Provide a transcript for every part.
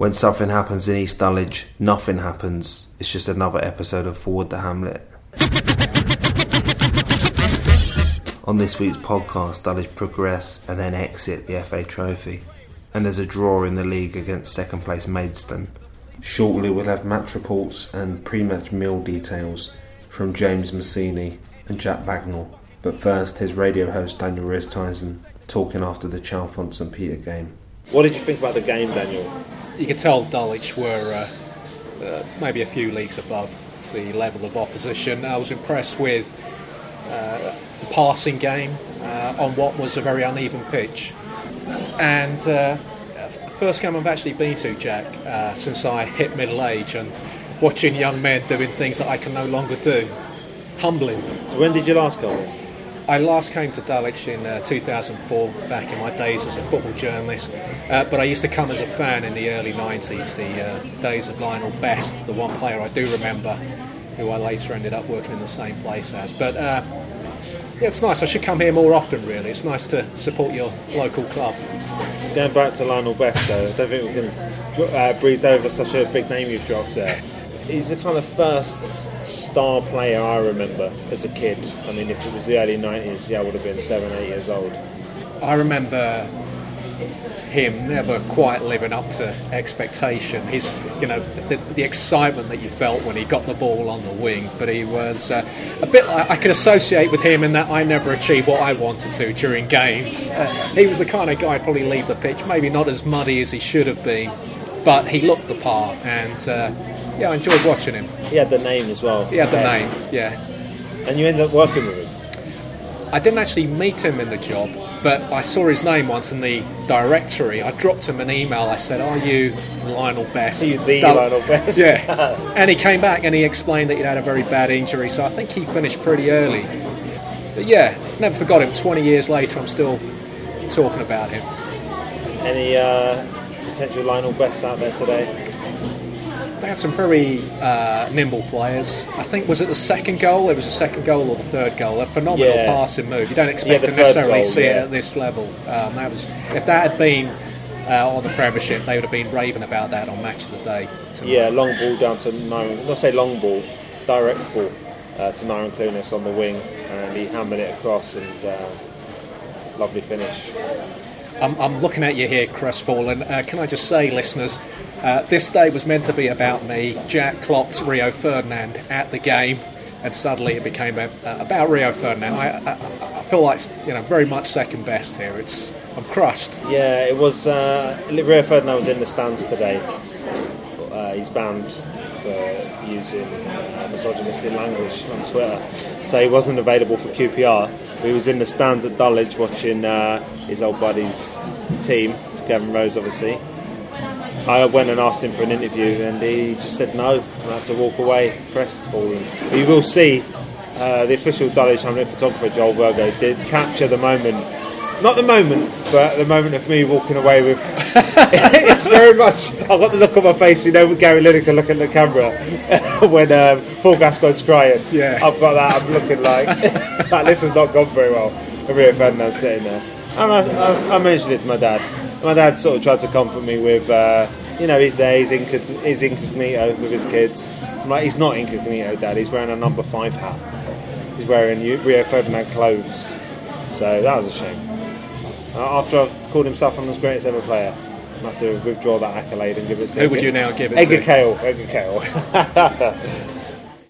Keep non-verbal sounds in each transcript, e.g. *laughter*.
When something happens in East Dulwich, nothing happens. It's just another episode of Forward the Hamlet. On this week's podcast, Dulwich progress and then exit the FA Trophy. And there's a draw in the league against second place Maidstone. Shortly, we'll have match reports and pre match meal details from James Massini and Jack Bagnall. But first, his radio host Daniel Ristisen talking after the Chalfont St Peter game. What did you think about the game, Daniel? You could tell Dulwich were uh, uh, maybe a few leagues above the level of opposition. I was impressed with uh, the passing game uh, on what was a very uneven pitch. And uh, first game I've actually been to, Jack, uh, since I hit middle age and watching young men doing things that I can no longer do. Humbling. So when did you last come? I last came to Dulwich in uh, 2004, back in my days as a football journalist. Uh, but I used to come as a fan in the early 90s, the uh, days of Lionel Best, the one player I do remember, who I later ended up working in the same place as. But uh, yeah, it's nice. I should come here more often, really. It's nice to support your local club. Going back to Lionel Best, though, I don't think we can uh, breeze over such a big name you've dropped there. He's the kind of first star player I remember as a kid. I mean, if it was the early 90s, yeah, I would have been seven, eight years old. I remember him never quite living up to expectation. His, you know, the, the excitement that you felt when he got the ball on the wing. But he was uh, a bit. Like, I could associate with him in that I never achieved what I wanted to during games. Uh, he was the kind of guy I'd probably leave the pitch, maybe not as muddy as he should have been, but he looked the part, and uh, yeah, I enjoyed watching him. He had the name as well. He had the Best. name, yeah. And you ended up working with him. I didn't actually meet him in the job, but I saw his name once in the directory. I dropped him an email. I said, "Are you Lionel Best?" He's the Lionel Best. Yeah, *laughs* and he came back and he explained that he'd had a very bad injury, so I think he finished pretty early. But yeah, never forgot him. Twenty years later, I'm still talking about him. Any uh, potential Lionel Bests out there today? They had some very uh, nimble players. I think was it the second goal? It was the second goal or the third goal. A phenomenal Yeah. passing move. You don't expect the to necessarily goal, see it at this level. Um, that was if that had been uh, on the Premiership, they would have been raving about that on Match of the Day. tonight. Yeah, long ball down to Myron. Not say long ball, direct ball uh, to Myron Clunas on the wing, and he hammered it across and uh, lovely finish. I'm, I'm looking at you here, crestfallen. Uh, can I just say, listeners, uh, this day was meant to be about me. Jack clocked Rio Ferdinand at the game, and suddenly it became a, uh, about Rio Ferdinand. I, I, I feel like you know very much second best here. It's I'm crushed. Yeah, it was. Uh, Rio Ferdinand was in the stands today. Uh, he's banned for using uh, misogynistic language on Twitter, so he wasn't available for QPR. He was in the stands at Dulwich watching uh, his old buddy's team, Gavin Rose, obviously. I went and asked him for an interview, and he just said no. I had to walk away, crestfallen. You will see uh, the official Dulwich Hamlet photographer Joel Virgo did capture the moment. Not the moment, but the moment of me walking away with. *laughs* it's very much. I've got the look on my face, you know, with Gary Lineker looking at the camera *laughs* when um, Paul Gascoigne's crying. Yeah. I've got that. I'm looking like *laughs* like this has not gone very well. And Rio Ferdinand sitting there, and I, I, I mentioned it to my dad. My dad sort of tried to comfort me with, uh, you know, he's there, he's, incog- he's incognito with his kids. I'm like, he's not incognito, Dad. He's wearing a number five hat. He's wearing Rio Ferdinand clothes. So that was a shame. Uh, after I've called himself one of the greatest ever player, I have to withdraw that accolade and give it to Who would you now give it Edgar to? Kale. Edgar Kale.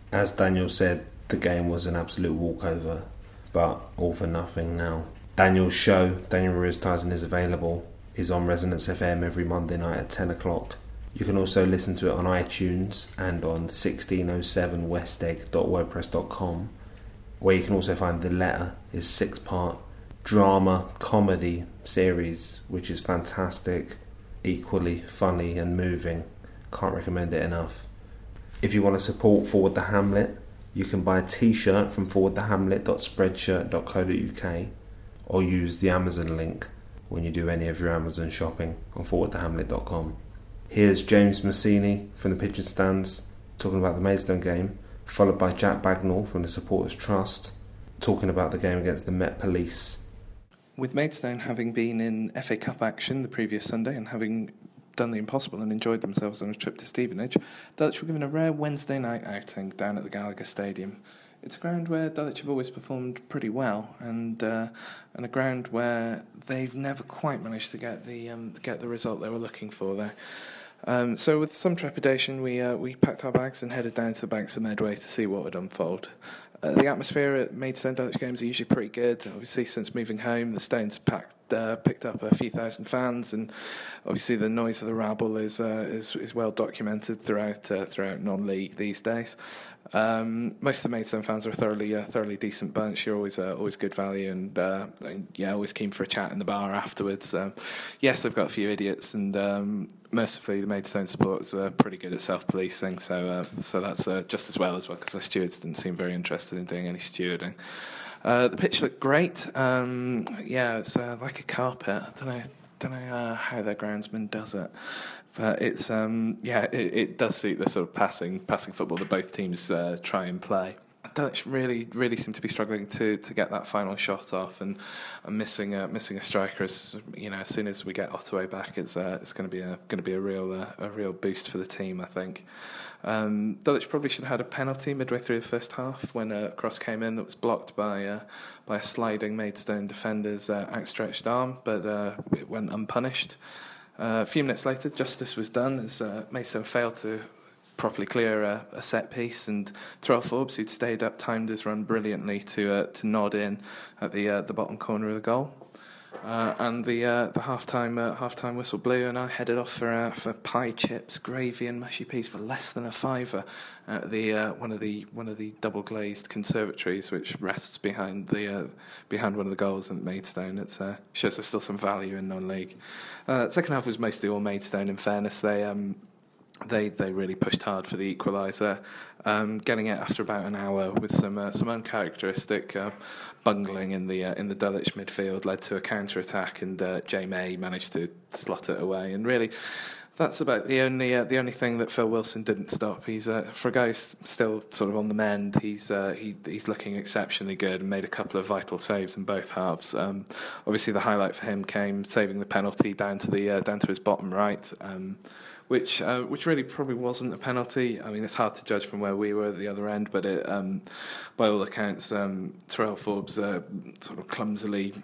*laughs* As Daniel said, the game was an absolute walkover, but all for nothing now. Daniel's show, Daniel Ruiz Tyson, is available, is on Resonance FM every Monday night at 10 o'clock. You can also listen to it on iTunes and on 1607westegg.wordpress.com, where you can also find The Letter, his six part drama comedy series, which is fantastic, equally funny and moving. Can't recommend it enough. If you want to support Forward the Hamlet, you can buy a t-shirt from forwardthehamlet.spreadshirt.co.uk or use the Amazon link when you do any of your Amazon shopping on forwardthehamlet.com. Here's James Massini from the Pigeon Stands talking about the Maidstone game, followed by Jack Bagnall from the Supporters Trust talking about the game against the Met Police. With Maidstone having been in FA Cup action the previous Sunday and having done the impossible and enjoyed themselves on a trip to Stevenage, Dulwich were given a rare Wednesday night outing down at the Gallagher Stadium. It's a ground where Dulwich have always performed pretty well, and uh, and a ground where they've never quite managed to get the um, get the result they were looking for there. Um, so, with some trepidation, we uh, we packed our bags and headed down to the banks of Medway to see what would unfold. Uh, the atmosphere at Maidstone Dulwich games are usually pretty good. Obviously, since moving home, the Stones packed, uh, picked up a few thousand fans, and obviously the noise of the rabble is uh, is, is well documented throughout uh, throughout non-league these days. Um, most of the Maidstone fans are a thoroughly uh, thoroughly decent bunch. You're always uh, always good value, and, and, yeah, always keen for a chat in the bar afterwards. Um, yes, I've got a few idiots, and um, mercifully, the Maidstone supporters are pretty good at self-policing, so so that's just as well as well because the stewards didn't seem very interested interested in doing any stewarding. Uh, the pitch looked great. Um, yeah, it's uh, like a carpet. I don't know, don't know uh, how their groundsman does it, but it's um, yeah, it, it, does suit the sort of passing passing football that both teams uh, try and play. Dulwich really, really seem to be struggling to, to get that final shot off, and, and missing a missing a striker. As you know, as soon as we get Ottaway back, it's uh, it's going to be a going to be a real uh, a real boost for the team. I think. Um, probably should have had a penalty midway through the first half when a cross came in that was blocked by uh, by a sliding Maidstone defender's uh, outstretched arm, but uh, it went unpunished. Uh, a few minutes later, justice was done as uh, Maidstone failed to properly clear a, a set piece, and Terrell Forbes, who'd stayed up, timed his run brilliantly to uh, to nod in at the uh, the bottom corner of the goal. Uh, and the uh, the halftime uh, halftime whistle blew, and I headed off for uh, for pie chips, gravy, and mushy peas for less than a fiver at the uh, one of the one of the double glazed conservatories, which rests behind the uh, behind one of the goals at Maidstone. It shows there's still some value in non-league. second half was mostly all Maidstone. In fairness, they. Um, they they really pushed hard for the equaliser, um, getting it after about an hour with some uh, some uncharacteristic uh, bungling in the uh, in the Dulwich midfield led to a counter attack, and uh, Jay May managed to slot it away. And really, that's about the only uh, the only thing that Phil Wilson didn't stop. He's uh, for a guy who's still sort of on the mend. He's uh, he, he's looking exceptionally good and made a couple of vital saves in both halves. Um, obviously, the highlight for him came saving the penalty down to the uh, down to his bottom right. Um, which uh, which really probably wasn't a penalty. I mean, it's hard to judge from where we were at the other end, but it, um, by all accounts, um, Terrell Forbes uh, sort of clumsily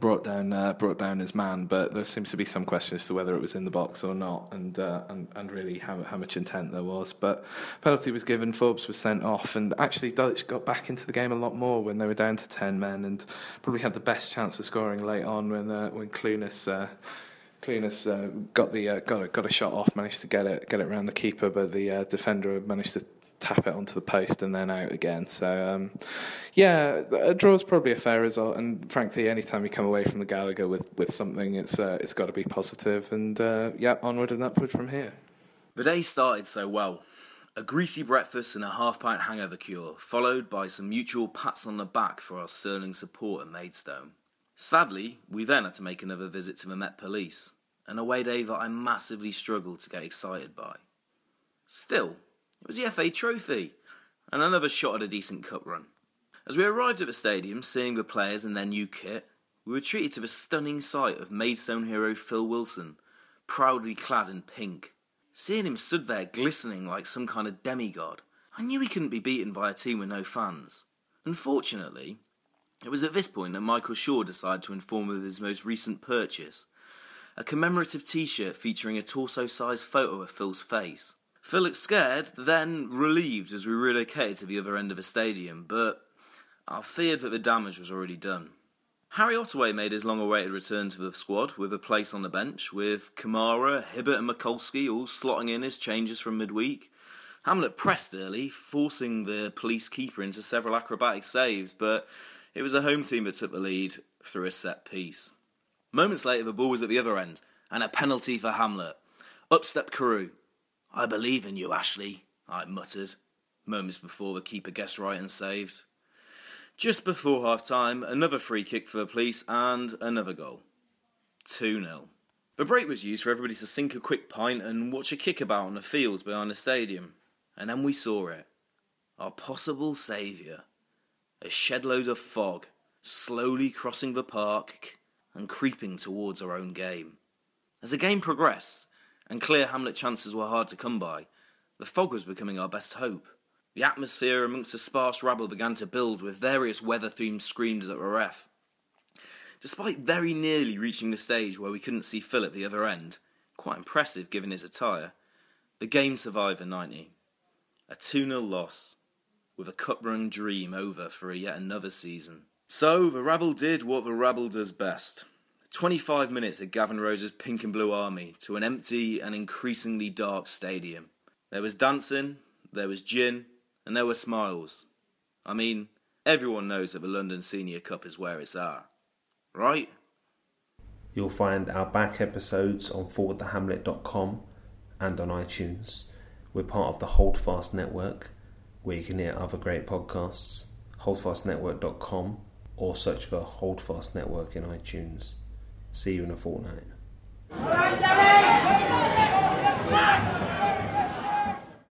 brought down uh, brought down his man, but there seems to be some question as to whether it was in the box or not, and uh, and, and really how how much intent there was. But penalty was given, Forbes was sent off, and actually Dulwich got back into the game a lot more when they were down to ten men, and probably had the best chance of scoring late on when uh, when Clunas. Clunas uh, got the uh, got a, got a shot off, managed to get it get it around the keeper, but the uh, defender managed to tap it onto the post and then out again. So um, yeah, a draw is probably a fair result. And frankly, anytime you come away from the Gallagher with, with something, it's uh, it's got to be positive. And uh, yeah, onward and upward from here. The day started so well. A greasy breakfast and a half pint hangover cure, followed by some mutual pats on the back for our sterling support at Maidstone. Sadly, we then had to make another visit to the Met Police, an away day that I massively struggled to get excited by. Still, it was the FA Trophy, and another shot at a decent cup run. As we arrived at the stadium, seeing the players in their new kit, we were treated to the stunning sight of Maidstone hero Phil Wilson, proudly clad in pink. Seeing him stood there glistening like some kind of demigod, I knew he couldn't be beaten by a team with no fans. Unfortunately, it was at this point that Michael Shaw decided to inform of his most recent purchase a commemorative t shirt featuring a torso sized photo of Phil's face. Phil looked scared, then relieved as we relocated to the other end of the stadium, but I feared that the damage was already done. Harry Ottaway made his long awaited return to the squad with a place on the bench, with Kamara, Hibbert, and Mikulski all slotting in his changes from midweek. Hamlet pressed early, forcing the police keeper into several acrobatic saves, but it was a home team that took the lead through a set piece. Moments later, the ball was at the other end, and a penalty for Hamlet. Up stepped Carew. I believe in you, Ashley, I muttered, moments before the keeper guessed right and saved. Just before half time, another free kick for the police and another goal. 2 0. The break was used for everybody to sink a quick pint and watch a kickabout on the fields behind the stadium. And then we saw it. Our possible saviour. A shed load of fog, slowly crossing the park and creeping towards our own game. As the game progressed, and clear Hamlet chances were hard to come by, the fog was becoming our best hope. The atmosphere amongst the sparse rabble began to build with various weather themed screams at the ref. Despite very nearly reaching the stage where we couldn't see Phil at the other end, quite impressive given his attire, the game survived the 90. A 2 0 loss, with a cup run dream over for yet another season. So, the rabble did what the rabble does best 25 minutes of Gavin Rose's pink and blue army to an empty and increasingly dark stadium. There was dancing, there was gin, and there were smiles. I mean, everyone knows that the London Senior Cup is where it's at. Right? You'll find our back episodes on forwardthehamlet.com and on iTunes. We're part of the Holdfast Network, where you can hear other great podcasts. Holdfastnetwork.com or search for Holdfast Network in iTunes. See you in a fortnight.